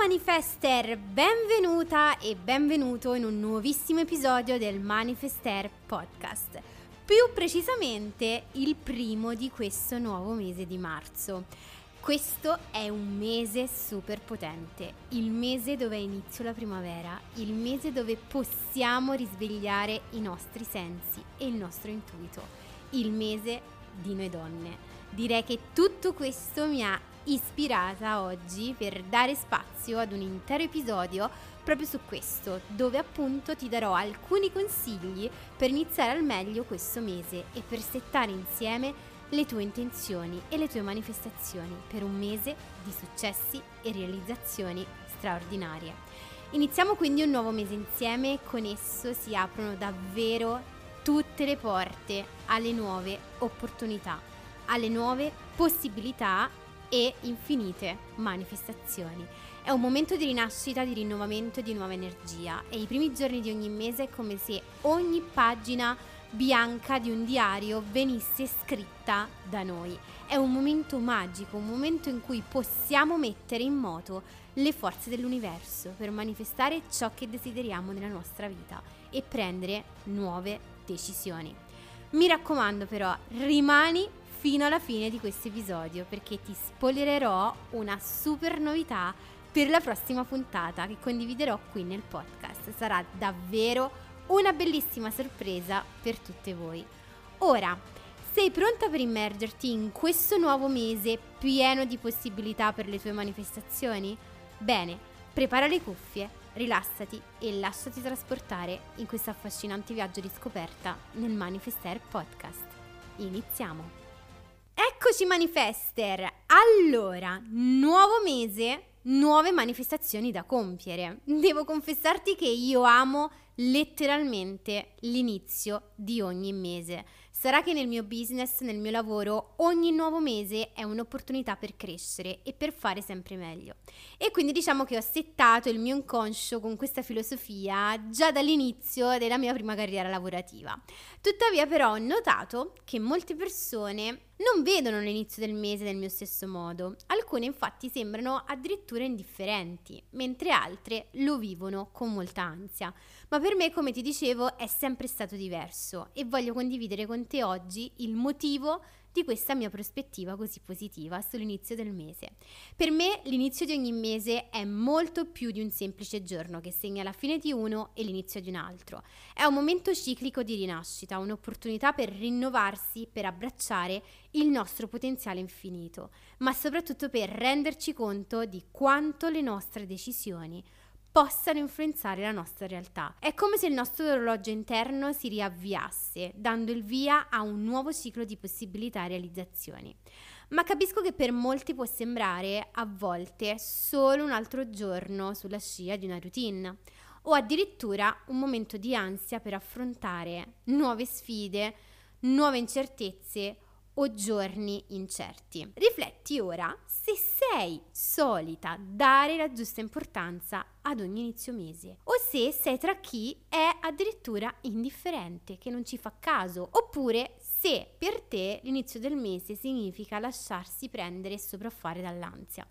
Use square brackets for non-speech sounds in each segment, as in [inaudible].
Manifester, benvenuta e benvenuto in un nuovissimo episodio del Manifester Podcast. Più precisamente il primo di questo nuovo mese di marzo. Questo è un mese super potente, il mese dove inizio la primavera, il mese dove possiamo risvegliare i nostri sensi e il nostro intuito, il mese di noi donne. Direi che tutto questo mi ha ispirata oggi per dare spazio ad un intero episodio proprio su questo, dove appunto ti darò alcuni consigli per iniziare al meglio questo mese e per settare insieme le tue intenzioni e le tue manifestazioni per un mese di successi e realizzazioni straordinarie. Iniziamo quindi un nuovo mese insieme, con esso si aprono davvero tutte le porte alle nuove opportunità, alle nuove possibilità e infinite manifestazioni. È un momento di rinascita, di rinnovamento e di nuova energia e i primi giorni di ogni mese è come se ogni pagina bianca di un diario venisse scritta da noi. È un momento magico, un momento in cui possiamo mettere in moto le forze dell'universo per manifestare ciò che desideriamo nella nostra vita e prendere nuove decisioni. Mi raccomando però, rimani fino alla fine di questo episodio perché ti spoilerò una super novità per la prossima puntata che condividerò qui nel podcast. Sarà davvero una bellissima sorpresa per tutte voi. Ora, sei pronta per immergerti in questo nuovo mese pieno di possibilità per le tue manifestazioni? Bene, prepara le cuffie, rilassati e lasciati trasportare in questo affascinante viaggio di scoperta nel Manifester Podcast. Iniziamo! Eccoci manifester! Allora, nuovo mese, nuove manifestazioni da compiere. Devo confessarti che io amo letteralmente l'inizio di ogni mese. Sarà che nel mio business, nel mio lavoro, ogni nuovo mese è un'opportunità per crescere e per fare sempre meglio. E quindi diciamo che ho settato il mio inconscio con questa filosofia già dall'inizio della mia prima carriera lavorativa. Tuttavia però ho notato che molte persone non vedono l'inizio del mese nel mio stesso modo. Alcune infatti sembrano addirittura indifferenti, mentre altre lo vivono con molta ansia. Ma per me, come ti dicevo, è sempre stato diverso e voglio condividere con te oggi il motivo di questa mia prospettiva così positiva sull'inizio del mese. Per me l'inizio di ogni mese è molto più di un semplice giorno che segna la fine di uno e l'inizio di un altro. È un momento ciclico di rinascita, un'opportunità per rinnovarsi, per abbracciare il nostro potenziale infinito, ma soprattutto per renderci conto di quanto le nostre decisioni possano influenzare la nostra realtà. È come se il nostro orologio interno si riavviasse, dando il via a un nuovo ciclo di possibilità e realizzazioni. Ma capisco che per molti può sembrare a volte solo un altro giorno sulla scia di una routine o addirittura un momento di ansia per affrontare nuove sfide, nuove incertezze o giorni incerti. Rifletti ora se sei solita dare la giusta importanza ad ogni inizio mese o se sei tra chi è addirittura indifferente, che non ci fa caso, oppure se per te l'inizio del mese significa lasciarsi prendere e sopraffare dall'ansia.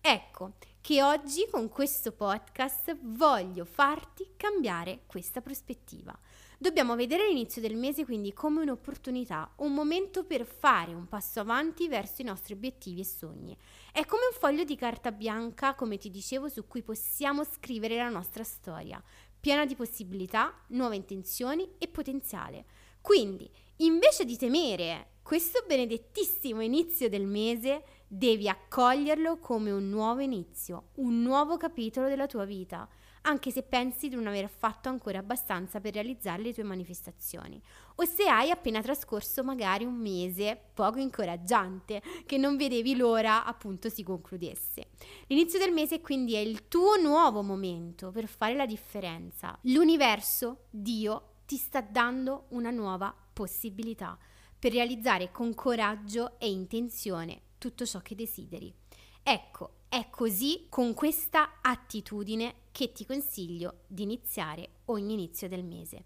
Ecco che oggi con questo podcast voglio farti cambiare questa prospettiva. Dobbiamo vedere l'inizio del mese quindi come un'opportunità, un momento per fare un passo avanti verso i nostri obiettivi e sogni. È come un foglio di carta bianca, come ti dicevo, su cui possiamo scrivere la nostra storia, piena di possibilità, nuove intenzioni e potenziale. Quindi, invece di temere questo benedettissimo inizio del mese, devi accoglierlo come un nuovo inizio, un nuovo capitolo della tua vita anche se pensi di non aver fatto ancora abbastanza per realizzare le tue manifestazioni, o se hai appena trascorso magari un mese poco incoraggiante, che non vedevi l'ora appunto si concludesse. L'inizio del mese quindi è il tuo nuovo momento per fare la differenza. L'universo, Dio, ti sta dando una nuova possibilità per realizzare con coraggio e intenzione tutto ciò che desideri. Ecco, è così con questa attitudine che ti consiglio di iniziare ogni inizio del mese.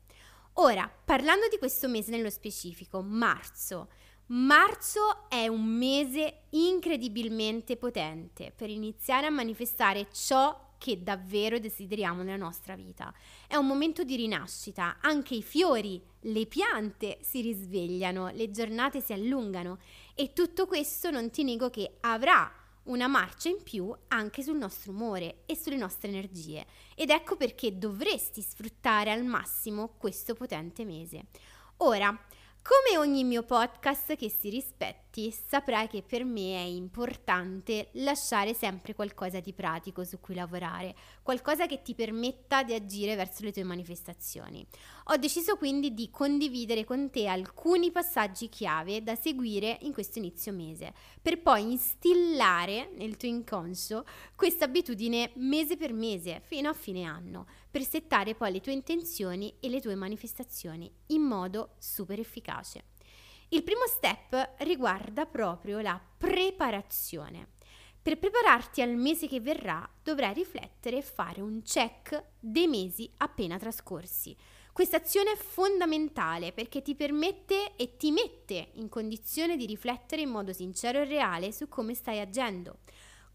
Ora, parlando di questo mese nello specifico, marzo. Marzo è un mese incredibilmente potente per iniziare a manifestare ciò che davvero desideriamo nella nostra vita. È un momento di rinascita, anche i fiori, le piante si risvegliano, le giornate si allungano e tutto questo non ti nego che avrà una marcia in più anche sul nostro umore e sulle nostre energie ed ecco perché dovresti sfruttare al massimo questo potente mese. Ora, come ogni mio podcast che si rispetti, saprai che per me è importante lasciare sempre qualcosa di pratico su cui lavorare, qualcosa che ti permetta di agire verso le tue manifestazioni. Ho deciso quindi di condividere con te alcuni passaggi chiave da seguire in questo inizio mese, per poi instillare nel tuo inconscio questa abitudine mese per mese fino a fine anno per settare poi le tue intenzioni e le tue manifestazioni in modo super efficace. Il primo step riguarda proprio la preparazione. Per prepararti al mese che verrà dovrai riflettere e fare un check dei mesi appena trascorsi. Questa azione è fondamentale perché ti permette e ti mette in condizione di riflettere in modo sincero e reale su come stai agendo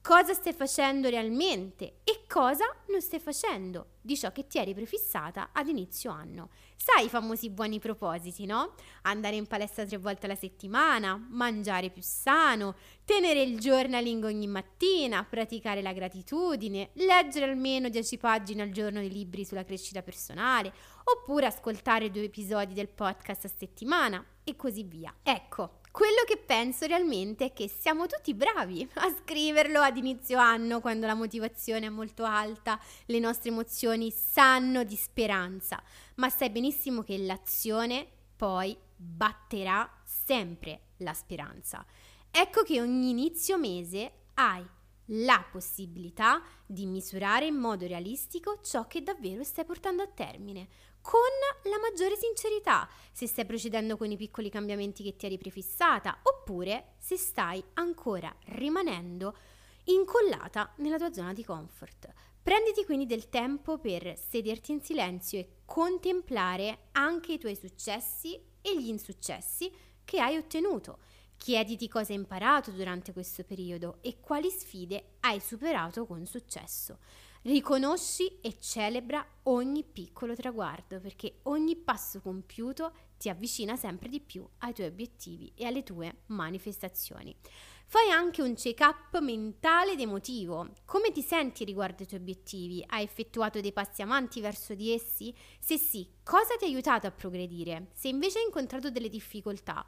cosa stai facendo realmente e cosa non stai facendo di ciò che ti eri prefissata ad inizio anno. Sai i famosi buoni propositi, no? Andare in palestra tre volte alla settimana, mangiare più sano, tenere il journaling ogni mattina, praticare la gratitudine, leggere almeno 10 pagine al giorno di libri sulla crescita personale, oppure ascoltare due episodi del podcast a settimana e così via. Ecco, quello che penso realmente è che siamo tutti bravi [laughs] a scriverlo ad inizio anno quando la motivazione è molto alta, le nostre emozioni sanno di speranza, ma sai benissimo che l'azione poi batterà sempre la speranza. Ecco che ogni inizio mese hai la possibilità di misurare in modo realistico ciò che davvero stai portando a termine, con la maggiore sincerità, se stai procedendo con i piccoli cambiamenti che ti eri prefissata, oppure se stai ancora rimanendo incollata nella tua zona di comfort. Prenditi quindi del tempo per sederti in silenzio e contemplare anche i tuoi successi e gli insuccessi che hai ottenuto. Chiediti cosa hai imparato durante questo periodo e quali sfide hai superato con successo. Riconosci e celebra ogni piccolo traguardo perché ogni passo compiuto ti avvicina sempre di più ai tuoi obiettivi e alle tue manifestazioni. Fai anche un check-up mentale ed emotivo. Come ti senti riguardo ai tuoi obiettivi? Hai effettuato dei passi avanti verso di essi? Se sì, cosa ti ha aiutato a progredire? Se invece hai incontrato delle difficoltà,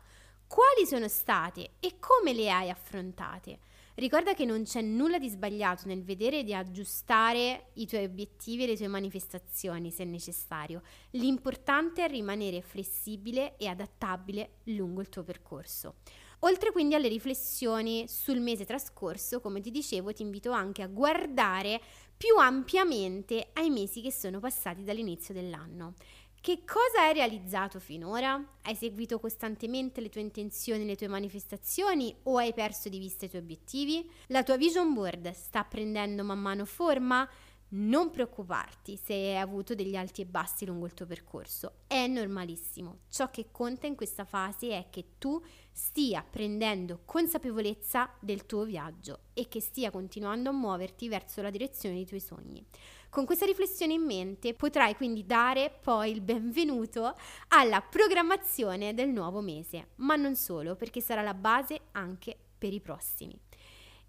quali sono state e come le hai affrontate? Ricorda che non c'è nulla di sbagliato nel vedere di aggiustare i tuoi obiettivi e le tue manifestazioni se necessario. L'importante è rimanere flessibile e adattabile lungo il tuo percorso. Oltre quindi alle riflessioni sul mese trascorso, come ti dicevo, ti invito anche a guardare più ampiamente ai mesi che sono passati dall'inizio dell'anno. Che cosa hai realizzato finora? Hai seguito costantemente le tue intenzioni, le tue manifestazioni o hai perso di vista i tuoi obiettivi? La tua vision board sta prendendo man mano forma? Non preoccuparti se hai avuto degli alti e bassi lungo il tuo percorso, è normalissimo. Ciò che conta in questa fase è che tu stia prendendo consapevolezza del tuo viaggio e che stia continuando a muoverti verso la direzione dei tuoi sogni. Con questa riflessione in mente potrai quindi dare poi il benvenuto alla programmazione del nuovo mese, ma non solo, perché sarà la base anche per i prossimi.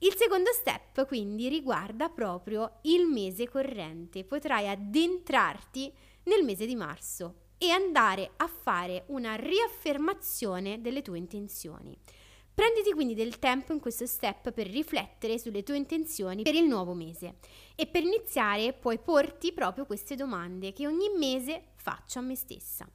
Il secondo step quindi riguarda proprio il mese corrente. Potrai addentrarti nel mese di marzo e andare a fare una riaffermazione delle tue intenzioni. Prenditi quindi del tempo in questo step per riflettere sulle tue intenzioni per il nuovo mese e per iniziare puoi porti proprio queste domande che ogni mese faccio a me stessa.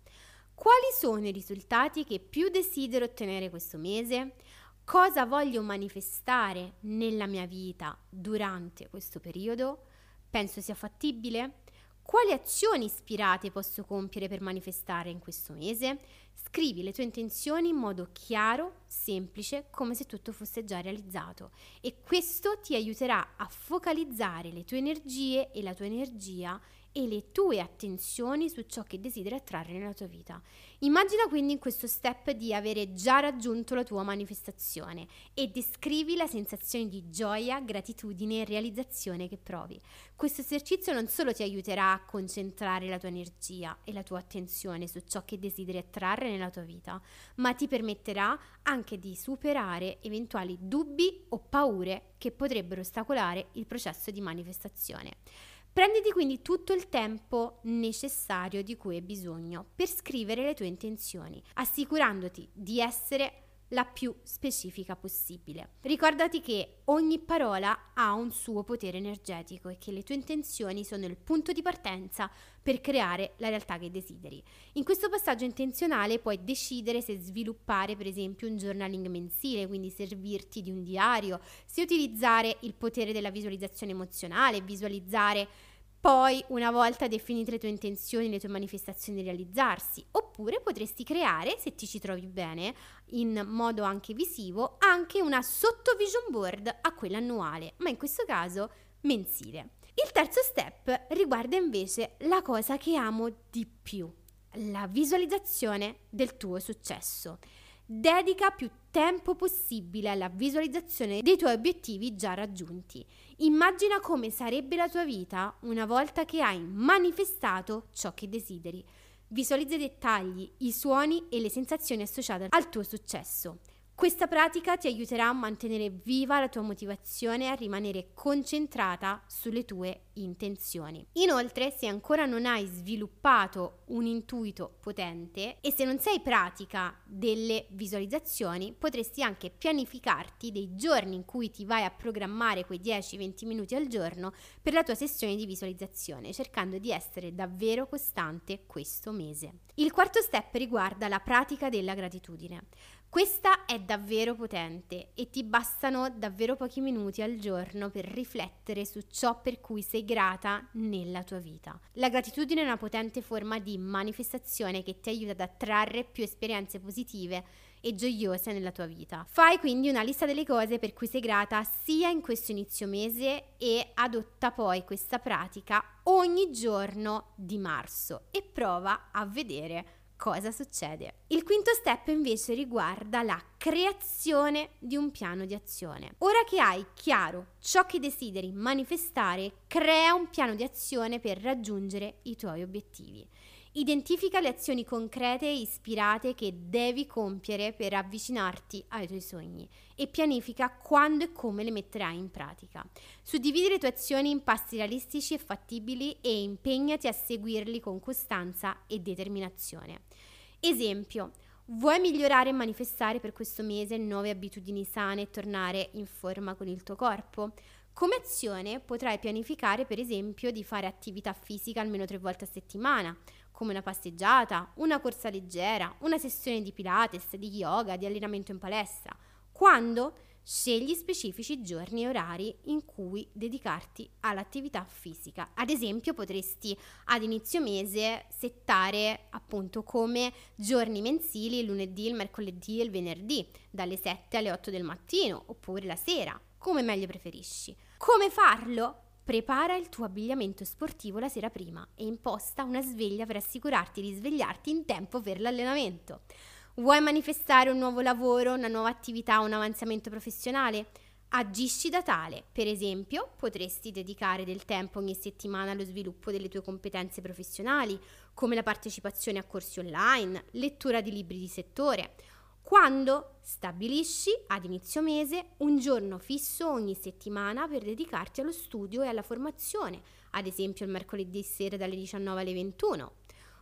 Quali sono i risultati che più desidero ottenere questo mese? Cosa voglio manifestare nella mia vita durante questo periodo? Penso sia fattibile? Quali azioni ispirate posso compiere per manifestare in questo mese? Scrivi le tue intenzioni in modo chiaro, semplice, come se tutto fosse già realizzato e questo ti aiuterà a focalizzare le tue energie e la tua energia e le tue attenzioni su ciò che desideri attrarre nella tua vita. Immagina quindi in questo step di avere già raggiunto la tua manifestazione e descrivi la sensazione di gioia, gratitudine e realizzazione che provi. Questo esercizio non solo ti aiuterà a concentrare la tua energia e la tua attenzione su ciò che desideri attrarre nella tua vita, ma ti permetterà anche di superare eventuali dubbi o paure che potrebbero ostacolare il processo di manifestazione. Prenditi quindi tutto il tempo necessario di cui hai bisogno per scrivere le tue intenzioni, assicurandoti di essere la più specifica possibile. Ricordati che ogni parola ha un suo potere energetico e che le tue intenzioni sono il punto di partenza per creare la realtà che desideri. In questo passaggio intenzionale puoi decidere se sviluppare per esempio un journaling mensile, quindi servirti di un diario, se utilizzare il potere della visualizzazione emozionale, visualizzare poi, una volta definite le tue intenzioni, le tue manifestazioni realizzarsi, oppure potresti creare, se ti ci trovi bene, in modo anche visivo, anche una sottovision board a quella annuale, ma in questo caso mensile. Il terzo step riguarda invece la cosa che amo di più, la visualizzazione del tuo successo. Dedica più tempo possibile alla visualizzazione dei tuoi obiettivi già raggiunti. Immagina come sarebbe la tua vita una volta che hai manifestato ciò che desideri. Visualizza i dettagli, i suoni e le sensazioni associate al tuo successo. Questa pratica ti aiuterà a mantenere viva la tua motivazione e a rimanere concentrata sulle tue intenzioni. Inoltre, se ancora non hai sviluppato un intuito potente e se non sei pratica delle visualizzazioni, potresti anche pianificarti dei giorni in cui ti vai a programmare quei 10-20 minuti al giorno per la tua sessione di visualizzazione, cercando di essere davvero costante questo mese. Il quarto step riguarda la pratica della gratitudine. Questa è davvero potente e ti bastano davvero pochi minuti al giorno per riflettere su ciò per cui sei grata nella tua vita. La gratitudine è una potente forma di manifestazione che ti aiuta ad attrarre più esperienze positive e gioiose nella tua vita. Fai quindi una lista delle cose per cui sei grata sia in questo inizio mese e adotta poi questa pratica ogni giorno di marzo e prova a vedere cosa succede. Il quinto step invece riguarda la creazione di un piano di azione. Ora che hai chiaro ciò che desideri manifestare, crea un piano di azione per raggiungere i tuoi obiettivi. Identifica le azioni concrete e ispirate che devi compiere per avvicinarti ai tuoi sogni e pianifica quando e come le metterai in pratica. Suddividi le tue azioni in passi realistici e fattibili e impegnati a seguirli con costanza e determinazione. Esempio, Vuoi migliorare e manifestare per questo mese nuove abitudini sane e tornare in forma con il tuo corpo? Come azione potrai pianificare per esempio di fare attività fisica almeno tre volte a settimana, come una passeggiata, una corsa leggera, una sessione di Pilates, di yoga, di allenamento in palestra. Quando? Scegli specifici giorni e orari in cui dedicarti all'attività fisica. Ad esempio, potresti ad inizio mese settare appunto come giorni mensili il lunedì, il mercoledì e il venerdì, dalle 7 alle 8 del mattino oppure la sera, come meglio preferisci. Come farlo? Prepara il tuo abbigliamento sportivo la sera prima e imposta una sveglia per assicurarti di svegliarti in tempo per l'allenamento. Vuoi manifestare un nuovo lavoro, una nuova attività, un avanzamento professionale? Agisci da tale, per esempio, potresti dedicare del tempo ogni settimana allo sviluppo delle tue competenze professionali, come la partecipazione a corsi online, lettura di libri di settore quando stabilisci ad inizio mese un giorno fisso ogni settimana per dedicarti allo studio e alla formazione, ad esempio il mercoledì sera dalle 19 alle 21.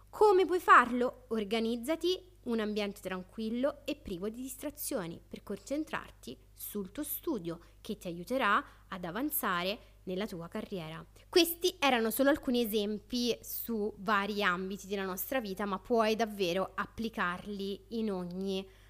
Come puoi farlo? Organizzati un ambiente tranquillo e privo di distrazioni per concentrarti sul tuo studio che ti aiuterà ad avanzare nella tua carriera. Questi erano solo alcuni esempi su vari ambiti della nostra vita, ma puoi davvero applicarli in ogni ambito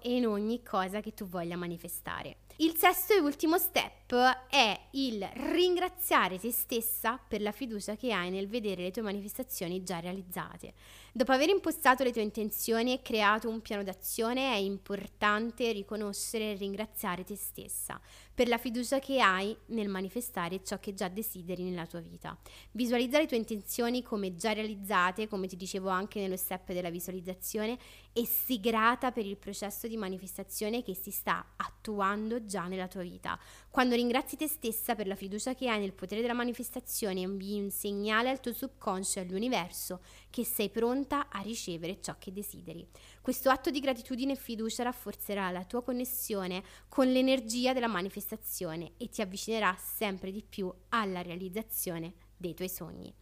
e in ogni cosa che tu voglia manifestare. Il sesto e ultimo step è il ringraziare te stessa per la fiducia che hai nel vedere le tue manifestazioni già realizzate. Dopo aver impostato le tue intenzioni e creato un piano d'azione è importante riconoscere e ringraziare te stessa per la fiducia che hai nel manifestare ciò che già desideri nella tua vita. Visualizza le tue intenzioni come già realizzate, come ti dicevo anche nello step della visualizzazione, e sii grata per il processo di manifestazione che si sta attuando già nella tua vita. Quando ringrazi te stessa per la fiducia che hai nel potere della manifestazione, invii un segnale al tuo subconscio e all'universo che sei pronta a ricevere ciò che desideri. Questo atto di gratitudine e fiducia rafforzerà la tua connessione con l'energia della manifestazione e ti avvicinerà sempre di più alla realizzazione dei tuoi sogni.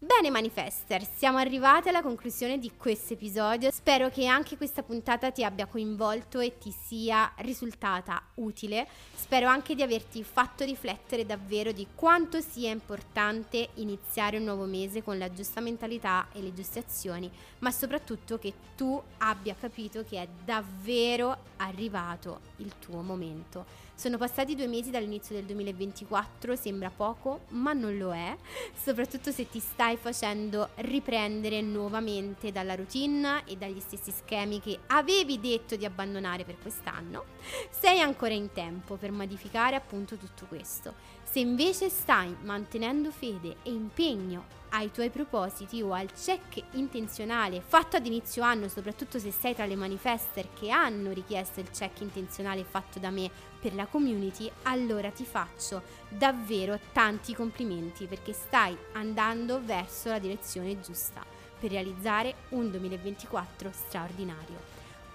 Bene Manifester, siamo arrivati alla conclusione di questo episodio. Spero che anche questa puntata ti abbia coinvolto e ti sia risultata utile. Spero anche di averti fatto riflettere davvero di quanto sia importante iniziare un nuovo mese con la giusta mentalità e le giuste azioni, ma soprattutto che tu abbia capito che è davvero arrivato il tuo momento. Sono passati due mesi dall'inizio del 2024, sembra poco, ma non lo è, soprattutto se ti stai facendo riprendere nuovamente dalla routine e dagli stessi schemi che avevi detto di abbandonare per quest'anno. Sei ancora in tempo per modificare appunto tutto questo. Se invece stai mantenendo fede e impegno ai tuoi propositi o al check intenzionale fatto ad inizio anno, soprattutto se sei tra le manifester che hanno richiesto il check intenzionale fatto da me per la community, allora ti faccio davvero tanti complimenti perché stai andando verso la direzione giusta per realizzare un 2024 straordinario.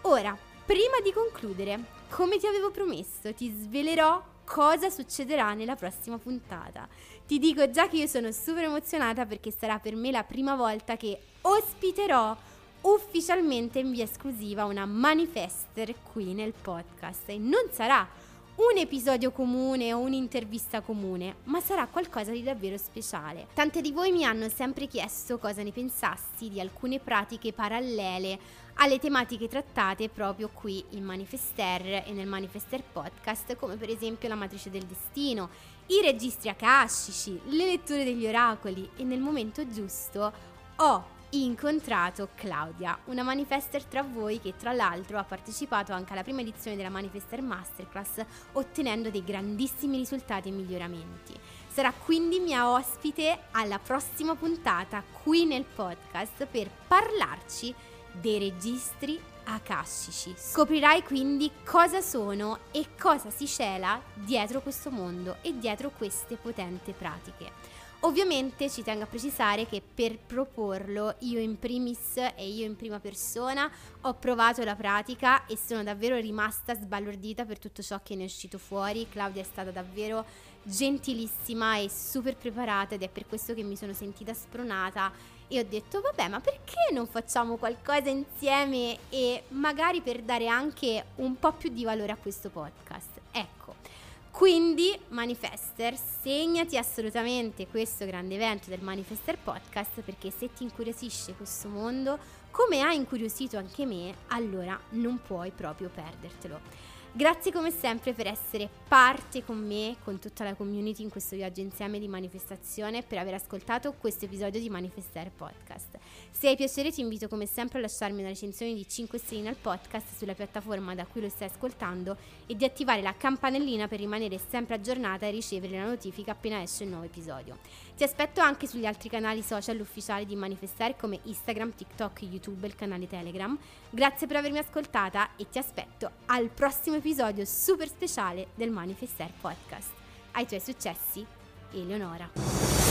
Ora, prima di concludere, come ti avevo promesso, ti svelerò cosa succederà nella prossima puntata. Ti dico già che io sono super emozionata perché sarà per me la prima volta che ospiterò ufficialmente in via esclusiva una manifester qui nel podcast e non sarà un episodio comune o un'intervista comune, ma sarà qualcosa di davvero speciale. Tante di voi mi hanno sempre chiesto cosa ne pensassi di alcune pratiche parallele alle tematiche trattate proprio qui in Manifester e nel Manifester Podcast, come per esempio la matrice del destino, i registri akashici, le letture degli oracoli e nel momento giusto ho incontrato Claudia, una manifester tra voi che tra l'altro ha partecipato anche alla prima edizione della Manifester Masterclass ottenendo dei grandissimi risultati e miglioramenti. Sarà quindi mia ospite alla prossima puntata qui nel podcast per parlarci dei registri akashici. Scoprirai quindi cosa sono e cosa si cela dietro questo mondo e dietro queste potenti pratiche. Ovviamente ci tengo a precisare che per proporlo io in primis e io in prima persona ho provato la pratica e sono davvero rimasta sbalordita per tutto ciò che ne è uscito fuori. Claudia è stata davvero gentilissima e super preparata ed è per questo che mi sono sentita spronata e ho detto vabbè ma perché non facciamo qualcosa insieme e magari per dare anche un po' più di valore a questo podcast. Quindi, Manifester, segnati assolutamente questo grande evento del Manifester Podcast perché se ti incuriosisce questo mondo, come ha incuriosito anche me, allora non puoi proprio perdertelo. Grazie come sempre per essere parte con me, con tutta la community in questo viaggio insieme di manifestazione e per aver ascoltato questo episodio di Manifestare Podcast. Se hai piacere ti invito come sempre a lasciarmi una recensione di 5 stelle al podcast sulla piattaforma da cui lo stai ascoltando e di attivare la campanellina per rimanere sempre aggiornata e ricevere la notifica appena esce il nuovo episodio. Ti aspetto anche sugli altri canali social ufficiali di Manifestare come Instagram, TikTok, YouTube e il canale Telegram. Grazie per avermi ascoltata e ti aspetto al prossimo episodio super speciale del Manifestare Podcast. Ai tuoi successi, Eleonora.